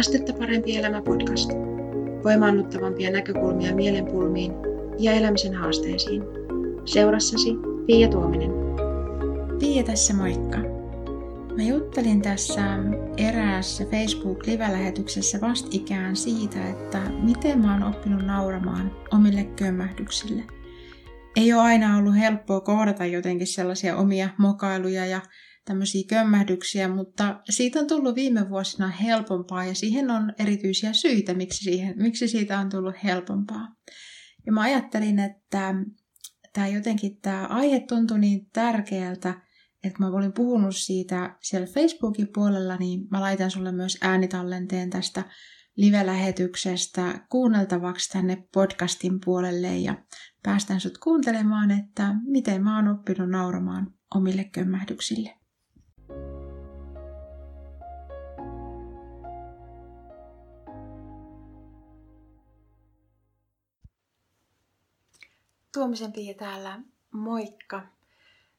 Astetta parempi elämä podcast. Voimaannuttavampia näkökulmia mielenpulmiin ja elämisen haasteisiin. Seurassasi Pia Tuominen. Pia tässä moikka. Mä juttelin tässä eräässä Facebook-live-lähetyksessä vastikään siitä, että miten mä oon oppinut nauramaan omille kömmähdyksille. Ei ole aina ollut helppoa kohdata jotenkin sellaisia omia mokailuja ja tämmöisiä kömmähdyksiä, mutta siitä on tullut viime vuosina helpompaa ja siihen on erityisiä syitä, miksi, siihen, miksi siitä on tullut helpompaa. Ja mä ajattelin, että tämä jotenkin tämä aihe tuntui niin tärkeältä, että kun mä olin puhunut siitä siellä Facebookin puolella, niin mä laitan sulle myös äänitallenteen tästä live-lähetyksestä kuunneltavaksi tänne podcastin puolelle ja päästään sut kuuntelemaan, että miten mä oon oppinut nauramaan omille kömmähdyksille. Tuomisen Pia täällä, moikka!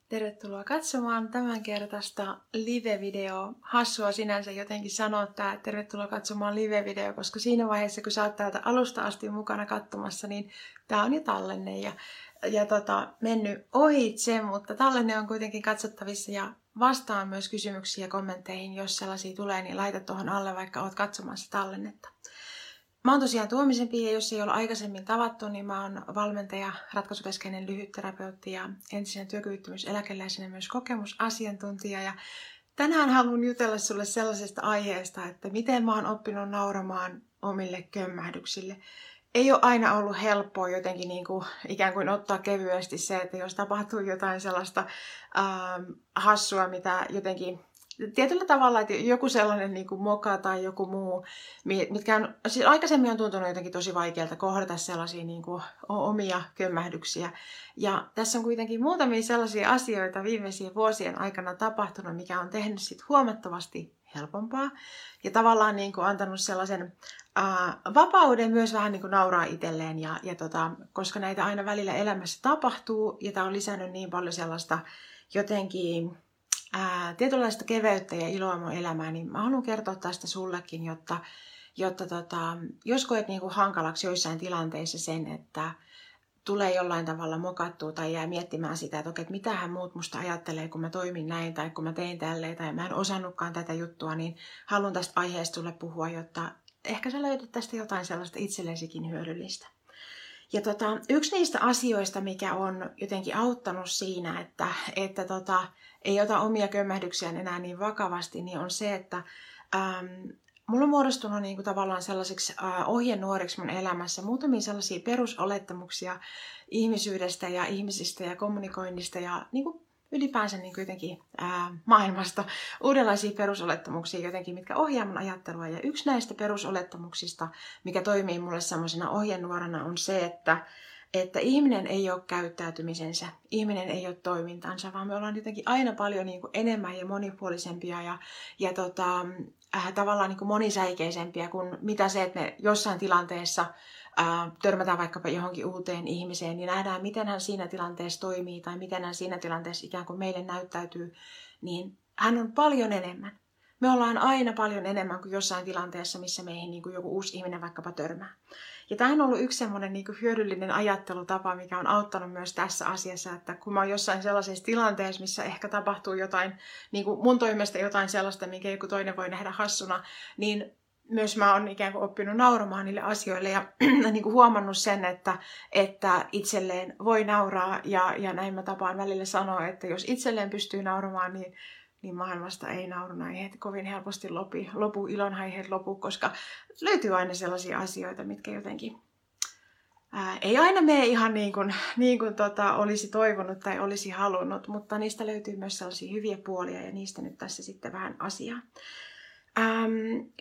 Tervetuloa katsomaan tämän kertaista live-video. Hassua sinänsä jotenkin sanoa että tervetuloa katsomaan live-video, koska siinä vaiheessa, kun sä oot täältä alusta asti mukana katsomassa, niin tää on jo tallenne ja, ja tota, mennyt ohitse, mutta tallenne on kuitenkin katsottavissa ja vastaan myös kysymyksiä kommentteihin, jos sellaisia tulee, niin laita tuohon alle, vaikka oot katsomassa tallennetta. Mä oon tosiaan Tuomisen Pia, jos ei ole aikaisemmin tavattu, niin mä oon valmentaja, ratkaisukeskeinen lyhytterapeutti ja entisenä työkyvyttömyyseläkeläisenä myös kokemusasiantuntija. Ja tänään haluan jutella sulle sellaisesta aiheesta, että miten mä oon oppinut nauramaan omille kömmähdyksille. Ei ole aina ollut helppoa jotenkin niin kuin, ikään kuin ottaa kevyesti se, että jos tapahtuu jotain sellaista ähm, hassua, mitä jotenkin tietyllä tavalla, että joku sellainen niin kuin moka tai joku muu, mitkä on, siis aikaisemmin on tuntunut jotenkin tosi vaikealta kohdata sellaisia niin kuin omia kömmähdyksiä. Ja tässä on kuitenkin muutamia sellaisia asioita viimeisien vuosien aikana tapahtunut, mikä on tehnyt sit huomattavasti helpompaa. Ja tavallaan niin kuin antanut sellaisen ää, vapauden myös vähän niin kuin nauraa itselleen. Ja, ja tota, koska näitä aina välillä elämässä tapahtuu, ja tämä on lisännyt niin paljon sellaista jotenkin ää, tietynlaista keveyttä ja iloa mun elämään, niin mä haluan kertoa tästä sullekin, jotta, jotta tota, jos koet niin kuin hankalaksi joissain tilanteissa sen, että tulee jollain tavalla mokattua tai jää miettimään sitä, että okei, että mitähän muut musta ajattelee, kun mä toimin näin tai kun mä tein tälleen tai mä en osannutkaan tätä juttua, niin haluan tästä aiheesta sulle puhua, jotta ehkä sä löydät tästä jotain sellaista itsellesikin hyödyllistä. Ja tota, yksi niistä asioista, mikä on jotenkin auttanut siinä, että, että tota, ei ota omia kömmähdyksiään enää niin vakavasti, niin on se, että ähm, mulla on muodostunut niin kuin tavallaan sellaiseksi äh, ohjenuoreksi mun elämässä muutamia sellaisia perusolettamuksia ihmisyydestä ja ihmisistä ja kommunikoinnista ja niin kuin ylipäänsä niin jotenkin ää, maailmasta uudenlaisia perusolettamuksia jotenkin, mitkä ohjaa mun ajattelua. Ja yksi näistä perusolettamuksista, mikä toimii mulle semmoisena ohjenuorana, on se, että että ihminen ei ole käyttäytymisensä, ihminen ei ole toimintansa, vaan me ollaan jotenkin aina paljon niin kuin enemmän ja monipuolisempia ja, ja tota, äh, tavallaan niin kuin monisäikeisempiä kuin mitä se, että me jossain tilanteessa äh, törmätään vaikkapa johonkin uuteen ihmiseen, niin nähdään, miten hän siinä tilanteessa toimii tai miten hän siinä tilanteessa ikään kuin meille näyttäytyy, niin hän on paljon enemmän. Me ollaan aina paljon enemmän kuin jossain tilanteessa, missä meihin niin kuin joku uusi ihminen vaikkapa törmää. Ja tämä on ollut yksi semmoinen niin hyödyllinen ajattelutapa, mikä on auttanut myös tässä asiassa, että kun mä oon jossain sellaisessa tilanteessa, missä ehkä tapahtuu jotain, niin kuin mun toimesta jotain sellaista, minkä joku toinen voi nähdä hassuna, niin myös mä oon ikään kuin oppinut nauramaan niille asioille ja niin kuin huomannut sen, että, että itselleen voi nauraa ja, ja näin mä tapaan välillä sanoa, että jos itselleen pystyy nauramaan, niin niin maailmasta ei naurunaiheet kovin helposti lopi, lopu, ilonaiheet lopu, koska löytyy aina sellaisia asioita, mitkä jotenkin ää, ei aina mene ihan niin kuin, niin kuin tota, olisi toivonut tai olisi halunnut, mutta niistä löytyy myös sellaisia hyviä puolia ja niistä nyt tässä sitten vähän asiaa. Ähm,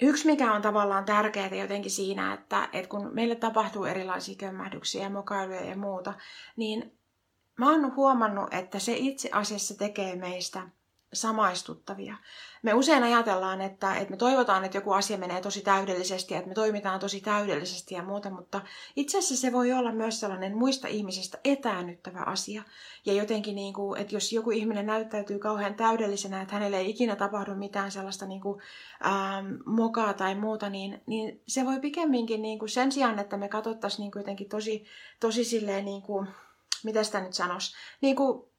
yksi, mikä on tavallaan tärkeää jotenkin siinä, että, että kun meille tapahtuu erilaisia kömmähdyksiä ja mokailuja ja muuta, niin mä oon huomannut, että se itse asiassa tekee meistä samaistuttavia. Me usein ajatellaan, että, että me toivotaan, että joku asia menee tosi täydellisesti ja että me toimitaan tosi täydellisesti ja muuta, mutta itse asiassa se voi olla myös sellainen muista ihmisistä etäännyttävä asia. Ja jotenkin, niin kuin, että jos joku ihminen näyttäytyy kauhean täydellisenä, että hänelle ei ikinä tapahdu mitään sellaista niin kuin, ähm, mokaa tai muuta, niin, niin se voi pikemminkin niin kuin sen sijaan, että me katsottaisiin niin kuin jotenkin tosi, tosi silleen, niin kuin, mitä sitä nyt sanoisi, niin kuin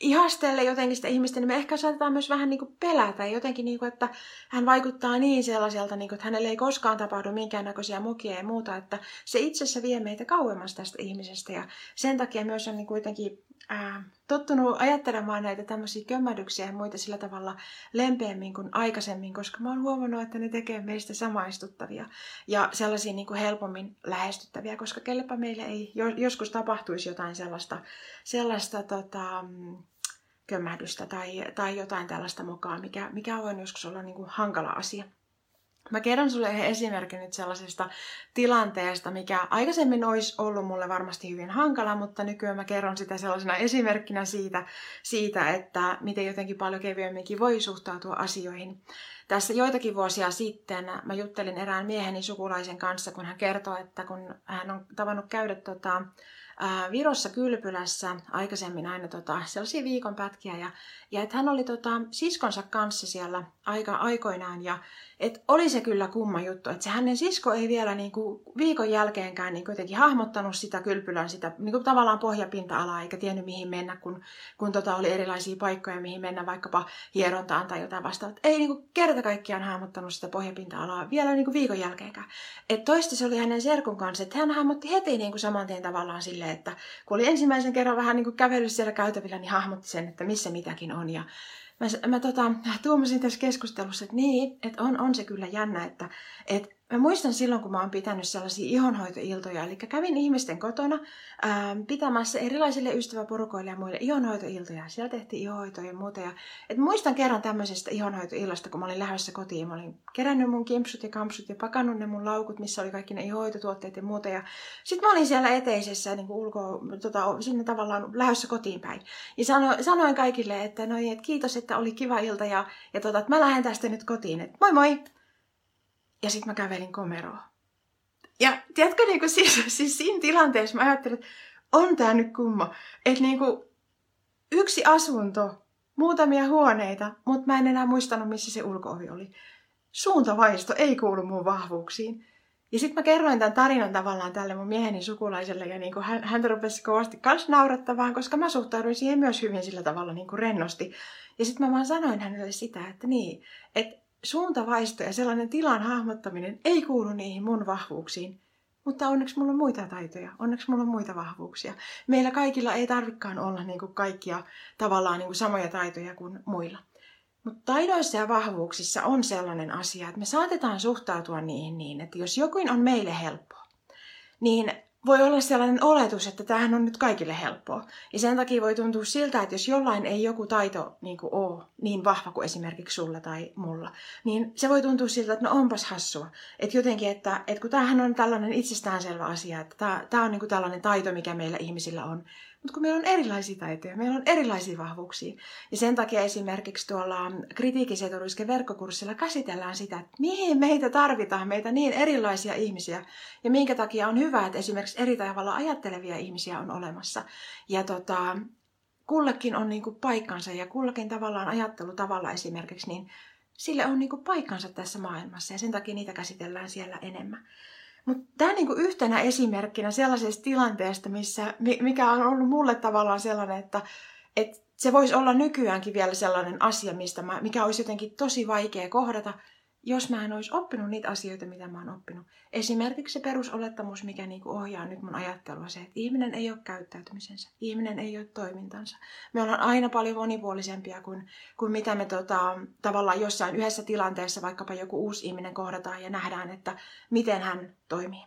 ihastelle jotenkin sitä ihmistä, niin me ehkä saatetaan myös vähän niin kuin pelätä jotenkin, niin kuin, että hän vaikuttaa niin sellaiselta, niin kuin, että hänelle ei koskaan tapahdu minkäännäköisiä mukia ja muuta, että se itse asiassa vie meitä kauemmas tästä ihmisestä. Ja sen takia myös on niin kuitenkin ää, tottunut ajattelemaan näitä tämmöisiä kömmädyksiä ja muita sillä tavalla lempeämmin kuin aikaisemmin, koska mä oon huomannut, että ne tekee meistä samaistuttavia ja sellaisia niin kuin helpommin lähestyttäviä, koska kellepä meille ei joskus tapahtuisi jotain sellaista, sellaista tota, kömmähdystä tai, tai jotain tällaista mukaan, mikä, mikä voi joskus olla niin kuin hankala asia. Mä kerron sulle yhden esimerkin nyt sellaisesta tilanteesta, mikä aikaisemmin olisi ollut mulle varmasti hyvin hankala, mutta nykyään mä kerron sitä sellaisena esimerkkinä siitä, siitä että miten jotenkin paljon kevyemminkin voi suhtautua asioihin. Tässä joitakin vuosia sitten mä juttelin erään mieheni sukulaisen kanssa, kun hän kertoi, että kun hän on tavannut käydä tota, Virossa kylpylässä aikaisemmin aina tota, sellaisia viikonpätkiä ja, ja että hän oli tota, siskonsa kanssa siellä aika aikoinaan ja et oli se kyllä kumma juttu, että se hänen sisko ei vielä niinku viikon jälkeenkään niinku jotenkin hahmottanut sitä kylpylän, sitä niinku tavallaan pohjapinta-alaa, eikä tiennyt mihin mennä, kun, kun tota oli erilaisia paikkoja, mihin mennä vaikkapa hierontaan tai jotain vastaavaa. Ei niinku kerta kaikkiaan hahmottanut sitä pohjapinta-alaa vielä niinku viikon jälkeenkään. Et toista se oli hänen serkun kanssa, että hän hahmotti heti niinku saman tien tavallaan silleen, että kun oli ensimmäisen kerran vähän niinku kävellyt siellä käytävillä, niin hahmotti sen, että missä mitäkin on. Ja mä, mä tota, tuomasin tässä keskustelussa, että niin, että on, on se kyllä jännä, että, että Mä muistan silloin, kun mä oon pitänyt sellaisia ihonhoitoiltoja, eli kävin ihmisten kotona ää, ähm, pitämässä erilaisille ystäväporukoille ja muille ihonhoitoiltoja. Siellä tehtiin ihonhoitoja ja muuta. Ja, et muistan kerran tämmöisestä ihonhoitoillasta, kun mä olin lähdössä kotiin. Mä olin kerännyt mun kimpsut ja kampsut ja pakannut ne mun laukut, missä oli kaikki ne ihonhoitotuotteet ja muuta. Ja sitten mä olin siellä eteisessä niin kuin ulko, tota, sinne tavallaan lähdössä kotiin päin. Ja sano, sanoin kaikille, että, no, et kiitos, että oli kiva ilta ja, ja tota, että mä lähden tästä nyt kotiin. Et moi moi! Ja sitten mä kävelin komeroon. Ja tiedätkö, niin kuin siis, siis siinä tilanteessa mä ajattelin, että on tää nyt kumma. Että niin kuin yksi asunto, muutamia huoneita, mutta mä en enää muistanut, missä se ulkoovi oli. Suuntavaisto ei kuulu mun vahvuuksiin. Ja sitten mä kerroin tämän tarinan tavallaan tälle mun mieheni sukulaiselle ja niin kuin hän, häntä rupesi kovasti kans naurattavaan, koska mä suhtauduin siihen myös hyvin sillä tavalla niin kuin rennosti. Ja sitten mä vaan sanoin hänelle sitä, että niin, että suuntavaisto ja sellainen tilan hahmottaminen ei kuulu niihin mun vahvuuksiin. Mutta onneksi mulla on muita taitoja, onneksi mulla on muita vahvuuksia. Meillä kaikilla ei tarvikaan olla niin kuin kaikkia tavallaan niin kuin samoja taitoja kuin muilla. Mutta taidoissa ja vahvuuksissa on sellainen asia, että me saatetaan suhtautua niihin niin, että jos jokin on meille helppoa, niin voi olla sellainen oletus, että tämähän on nyt kaikille helppoa. Ja sen takia voi tuntua siltä, että jos jollain ei joku taito niin kuin ole niin vahva kuin esimerkiksi sulla tai mulla, niin se voi tuntua siltä, että no onpas hassua. Että jotenkin, että, että kun tämähän on tällainen itsestäänselvä asia, että tämä, tämä on niin kuin tällainen taito, mikä meillä ihmisillä on, mutta kun meillä on erilaisia taitoja, meillä on erilaisia vahvuuksia. Ja sen takia esimerkiksi tuolla kritiikiseturisken verkkokurssilla käsitellään sitä, että mihin meitä tarvitaan, meitä niin erilaisia ihmisiä. Ja minkä takia on hyvä, että esimerkiksi eri tavalla ajattelevia ihmisiä on olemassa. Ja tota, kullekin on niinku paikkansa ja kullakin tavallaan ajattelutavalla esimerkiksi, niin sille on niinku paikkansa tässä maailmassa ja sen takia niitä käsitellään siellä enemmän. Mutta tämä niinku yhtenä esimerkkinä sellaisesta tilanteesta, missä, mikä on ollut mulle tavallaan sellainen, että, että se voisi olla nykyäänkin vielä sellainen asia, mistä mä, mikä olisi jotenkin tosi vaikea kohdata, jos mä en olisi oppinut niitä asioita, mitä mä oon oppinut. Esimerkiksi se perusolettamus, mikä niinku ohjaa nyt mun ajattelua, se, että ihminen ei ole käyttäytymisensä, ihminen ei ole toimintansa. Me ollaan aina paljon monipuolisempia kuin, kuin mitä me tota, tavallaan jossain yhdessä tilanteessa, vaikkapa joku uusi ihminen kohdataan ja nähdään, että miten hän toimii.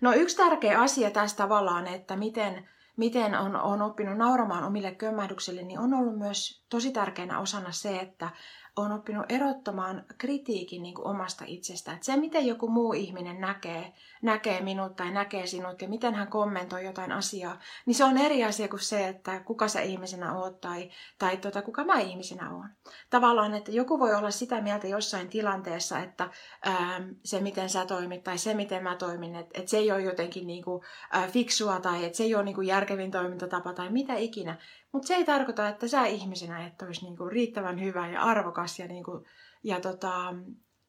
No yksi tärkeä asia tässä tavallaan, että miten, miten on, on oppinut nauramaan omille kömmähdyksille, niin on ollut myös tosi tärkeänä osana se, että on oppinut erottamaan kritiikin niin kuin omasta itsestä. Että se, miten joku muu ihminen näkee, näkee minut tai näkee sinut ja miten hän kommentoi jotain asiaa, niin se on eri asia kuin se, että kuka sä ihmisenä oot tai, tai tota, kuka mä ihmisenä oon. Tavallaan, että joku voi olla sitä mieltä jossain tilanteessa, että ää, se, miten sä toimit tai se, miten mä toimin, että, että se ei ole jotenkin niin kuin, ää, fiksua tai että se ei ole niin kuin järkevin toimintatapa tai mitä ikinä. Mutta se ei tarkoita, että sä ihmisenä et olisi niinku riittävän hyvä ja arvokas ja, niinku, ja tota,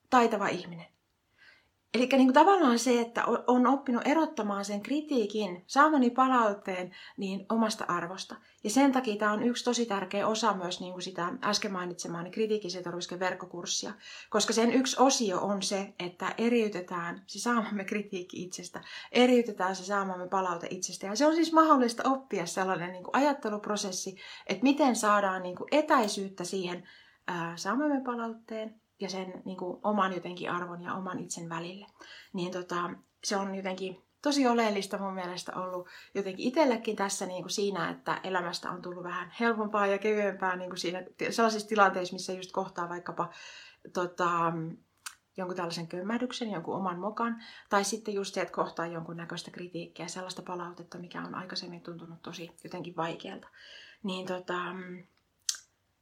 taitava ihminen. Eli niinku tavallaan se, että on oppinut erottamaan sen kritiikin, saamani palautteen niin omasta arvosta. Ja sen takia tämä on yksi tosi tärkeä osa myös niin kuin sitä äsken mainitsemaani kritiikisetorvisken verkkokurssia. Koska sen yksi osio on se, että eriytetään se saamamme kritiikki itsestä, eriytetään se saamamme palaute itsestä. Ja se on siis mahdollista oppia sellainen niin kuin ajatteluprosessi, että miten saadaan niin kuin etäisyyttä siihen ää, saamamme palautteen ja sen niin kuin, oman jotenkin arvon ja oman itsen välille. Niin tota, se on jotenkin tosi oleellista mun mielestä ollut jotenkin itsellekin tässä niin kuin siinä, että elämästä on tullut vähän helpompaa ja kevyempää niin kuin siinä sellaisissa tilanteissa, missä just kohtaa vaikkapa tota, jonkun tällaisen kömmähdyksen, jonkun oman mokan, tai sitten just se, että kohtaa jonkun näköistä kritiikkiä, sellaista palautetta, mikä on aikaisemmin tuntunut tosi jotenkin vaikealta. Niin tota,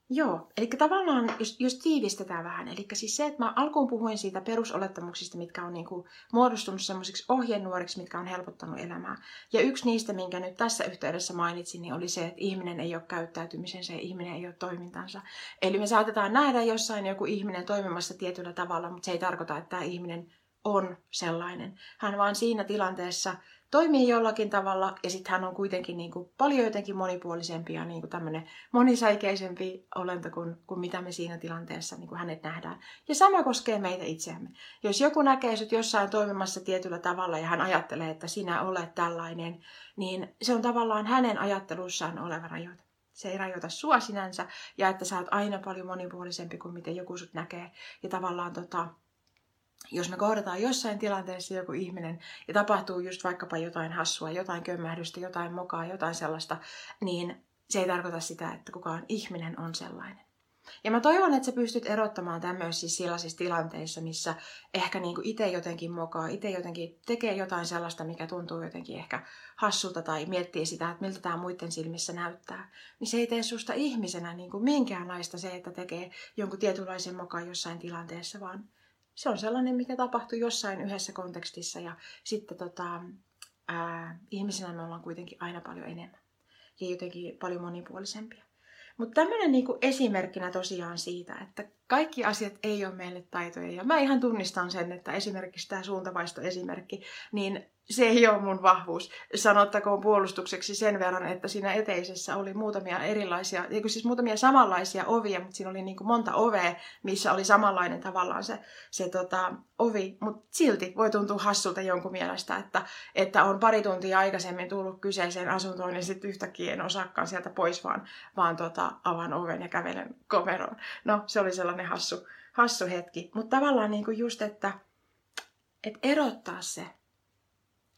Joo, eli tavallaan, jos, jos tiivistetään vähän, eli siis se, että mä alkuun puhuin siitä perusolettamuksista, mitkä on niin kuin muodostunut semmoisiksi ohjenuoriksi, mitkä on helpottanut elämää. Ja yksi niistä, minkä nyt tässä yhteydessä mainitsin, niin oli se, että ihminen ei ole käyttäytymisensä ja ihminen ei ole toimintansa. Eli me saatetaan nähdä jossain joku ihminen toimimassa tietyllä tavalla, mutta se ei tarkoita, että tämä ihminen on sellainen. Hän vaan siinä tilanteessa toimii jollakin tavalla ja sitten hän on kuitenkin niin kuin paljon jotenkin monipuolisempi ja niin kuin tämmöinen monisäikeisempi olento kuin, kuin mitä me siinä tilanteessa niin kuin hänet nähdään. Ja sama koskee meitä itseämme. Jos joku näkee sut jossain toimimassa tietyllä tavalla ja hän ajattelee, että sinä olet tällainen, niin se on tavallaan hänen ajattelussaan oleva rajoite. Se ei rajoita sua sinänsä ja että sä oot aina paljon monipuolisempi kuin miten joku sut näkee. Ja tavallaan tota, jos me kohdataan jossain tilanteessa joku ihminen ja tapahtuu just vaikkapa jotain hassua, jotain kömmähdystä, jotain mokaa, jotain sellaista, niin se ei tarkoita sitä, että kukaan ihminen on sellainen. Ja mä toivon, että sä pystyt erottamaan tämmöisissä sellaisissa tilanteissa, missä ehkä niin itse jotenkin mokaa, itse jotenkin tekee jotain sellaista, mikä tuntuu jotenkin ehkä hassulta tai miettii sitä, että miltä tämä muiden silmissä näyttää. Niin se ei tee susta ihmisenä niin kuin minkäänlaista se, että tekee jonkun tietynlaisen mokan jossain tilanteessa, vaan se on sellainen, mikä tapahtuu jossain yhdessä kontekstissa ja sitten tota, ää, ihmisenä me ollaan kuitenkin aina paljon enemmän ja jotenkin paljon monipuolisempia. Mutta tämmöinen niinku esimerkkinä tosiaan siitä, että kaikki asiat ei ole meille taitoja. Ja mä ihan tunnistan sen, että esimerkiksi tämä suuntavaistoesimerkki, niin se ei ole mun vahvuus. Sanottakoon puolustukseksi sen verran, että siinä eteisessä oli muutamia erilaisia, niin siis muutamia samanlaisia ovia, mutta siinä oli niin kuin monta ovea, missä oli samanlainen tavallaan se, se tota, ovi. Mutta silti voi tuntua hassulta jonkun mielestä, että, että on pari tuntia aikaisemmin tullut kyseiseen asuntoon ja sitten yhtäkkiä en osaakaan sieltä pois, vaan, vaan tota, avaan oven ja kävelen komeroon. No, se oli sellainen hassu, hassu hetki. Mutta tavallaan niin kuin just, että, että erottaa se,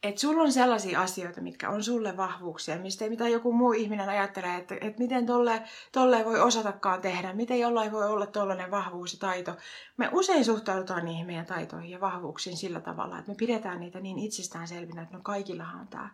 että sulla on sellaisia asioita, mitkä on sulle vahvuuksia, mistä ei mitä joku muu ihminen ajattelee, että, että miten tolle, tolle voi osatakaan tehdä, miten jollain voi olla tollainen vahvuus ja taito. Me usein suhtaudutaan niihin meidän taitoihin ja vahvuuksiin sillä tavalla, että me pidetään niitä niin itsestäänselvinä, että no kaikillahan on tämä.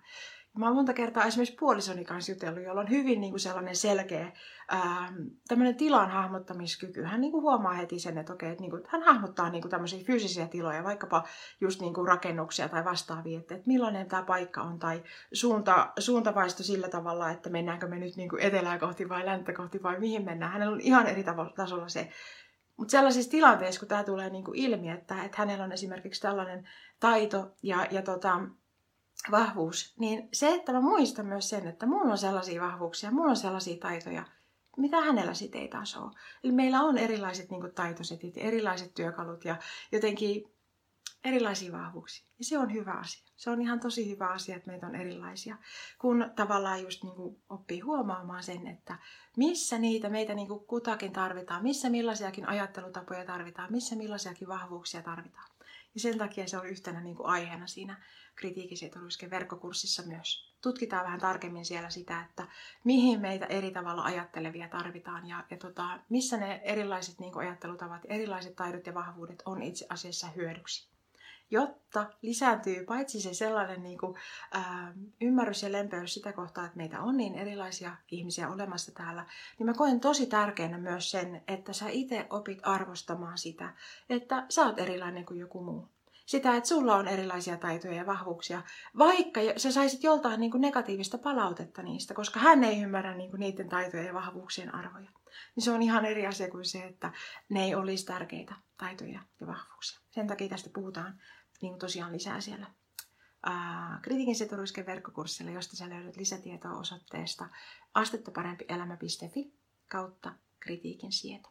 Mä oon monta kertaa esimerkiksi puolisoni kanssa jutellut, jolla on hyvin niin kuin sellainen selkeä ää, tämmöinen tilan hahmottamiskyky. Hän niin kuin huomaa heti sen, että, okei, että, niin kuin, hän hahmottaa niin kuin tämmöisiä fyysisiä tiloja, vaikkapa just niin kuin rakennuksia tai vastaavia, että, että millainen tämä paikka on tai suunta, suuntavaisto sillä tavalla, että mennäänkö me nyt niin kuin etelää kohti vai länttä kohti vai mihin mennään. Hänellä on ihan eri tasolla se mutta sellaisissa tilanteissa, kun tämä tulee niinku ilmi, että, että hänellä on esimerkiksi tällainen taito ja, ja tota, vahvuus, niin se, että mä muistan myös sen, että mulla on sellaisia vahvuuksia, mulla on sellaisia taitoja, mitä hänellä sitten ei taas ole. Eli meillä on erilaiset niin taitosetit, erilaiset työkalut ja jotenkin erilaisia vahvuuksia. Ja se on hyvä asia. Se on ihan tosi hyvä asia, että meitä on erilaisia. Kun tavallaan just niin kuin oppii huomaamaan sen, että missä niitä meitä niin kuin kutakin tarvitaan, missä millaisiakin ajattelutapoja tarvitaan, missä millaisiakin vahvuuksia tarvitaan. Ja sen takia se on yhtenä niin kuin aiheena siinä kritiikisietoruisken verkkokurssissa myös. Tutkitaan vähän tarkemmin siellä sitä, että mihin meitä eri tavalla ajattelevia tarvitaan ja, ja tota, missä ne erilaiset niin kuin ajattelutavat, erilaiset taidot ja vahvuudet on itse asiassa hyödyksi jotta lisääntyy paitsi se sellainen niin kuin, ää, ymmärrys ja lempeys sitä kohtaa, että meitä on niin erilaisia ihmisiä olemassa täällä, niin mä koen tosi tärkeänä myös sen, että sä itse opit arvostamaan sitä, että sä oot erilainen kuin joku muu. Sitä, että sulla on erilaisia taitoja ja vahvuuksia, vaikka sä saisit joltain niin kuin negatiivista palautetta niistä, koska hän ei ymmärrä niin kuin niiden taitojen ja vahvuuksien arvoja. Niin se on ihan eri asia kuin se, että ne ei olisi tärkeitä taitoja ja vahvuuksia. Sen takia tästä puhutaan niin tosiaan lisää siellä kritiikin seturuisken verkkokurssilla, josta sä löydät lisätietoa osoitteesta astettaparempielämä.fi kautta kritiikin sieto.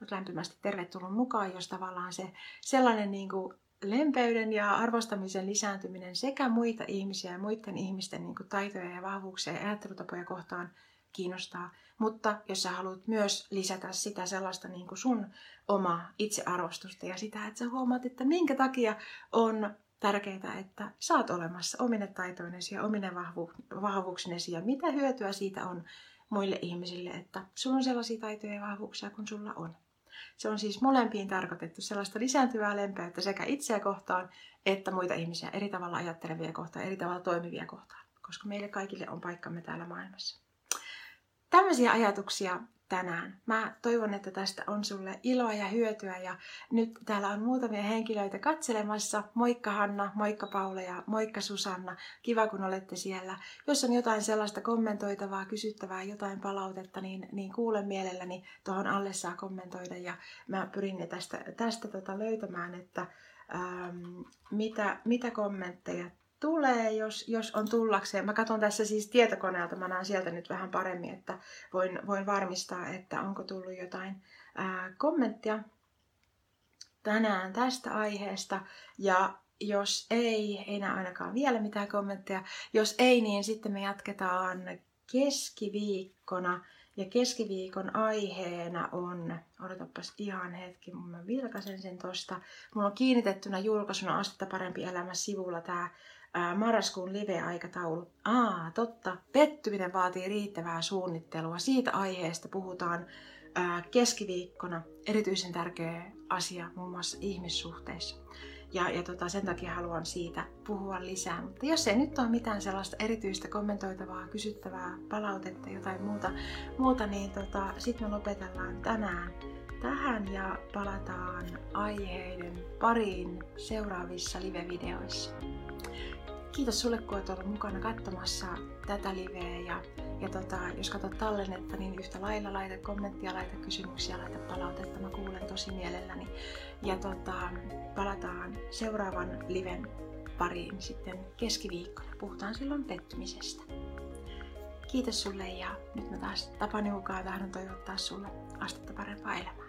Olet lämpimästi tervetullut mukaan, jos tavallaan se sellainen niin kuin lempeyden ja arvostamisen lisääntyminen sekä muita ihmisiä ja muiden ihmisten niin kuin taitoja ja vahvuuksia ja ajattelutapoja kohtaan kiinnostaa. Mutta jos sä haluat myös lisätä sitä sellaista niin kuin sun omaa itsearvostusta ja sitä, että sä huomaat, että minkä takia on tärkeää, että sä oot olemassa omine taitoinesi ja omine vahvu- vahvuuksinesi ja mitä hyötyä siitä on muille ihmisille, että sulla on sellaisia taitoja ja vahvuuksia kuin sulla on. Se on siis molempiin tarkoitettu sellaista lisääntyvää lempeyttä sekä itseä kohtaan että muita ihmisiä eri tavalla ajattelevia kohtaan, eri tavalla toimivia kohtaan, koska meille kaikille on paikkamme täällä maailmassa. Tämmöisiä ajatuksia tänään. Mä toivon, että tästä on sulle iloa ja hyötyä ja nyt täällä on muutamia henkilöitä katselemassa. Moikka Hanna, moikka Paula ja moikka Susanna. Kiva kun olette siellä. Jos on jotain sellaista kommentoitavaa, kysyttävää, jotain palautetta, niin, niin kuulen mielelläni. Tuohon alle saa kommentoida ja mä pyrin tästä, tästä tota löytämään, että ähm, mitä, mitä kommentteja tulee, jos, jos on tullakseen. Mä katson tässä siis tietokoneelta, mä näen sieltä nyt vähän paremmin, että voin, voin varmistaa, että onko tullut jotain ää, kommenttia tänään tästä aiheesta. Ja jos ei, ei näe ainakaan vielä mitään kommentteja. Jos ei, niin sitten me jatketaan keskiviikkona. Ja keskiviikon aiheena on, odotapas ihan hetki, mä vilkasen sen tosta. Mulla on kiinnitettynä julkaisuna Astetta parempi elämä sivulla tää ää, marraskuun live-aikataulu. Aa, totta. Pettyminen vaatii riittävää suunnittelua. Siitä aiheesta puhutaan ää, keskiviikkona. Erityisen tärkeä asia muun muassa ihmissuhteissa. Ja, ja tota, sen takia haluan siitä puhua lisää. Mutta jos ei nyt ole mitään sellaista erityistä kommentoitavaa, kysyttävää, palautetta, jotain muuta, muuta niin tota, sitten me lopetellaan tänään tähän ja palataan aiheiden pariin seuraavissa live-videoissa. Kiitos sulle, kun olet ollut mukana katsomassa tätä liveä ja, ja tota, jos katsot tallennetta, niin yhtä lailla laita kommenttia, laita kysymyksiä, laita palautetta. Mä kuulen tosi mielelläni. Ja tota, palataan seuraavan liven pariin sitten keskiviikkona. Puhutaan silloin pettymisestä. Kiitos sulle ja nyt mä taas Tapani mukaan tahdon toivottaa sulle astetta parempaa elämää.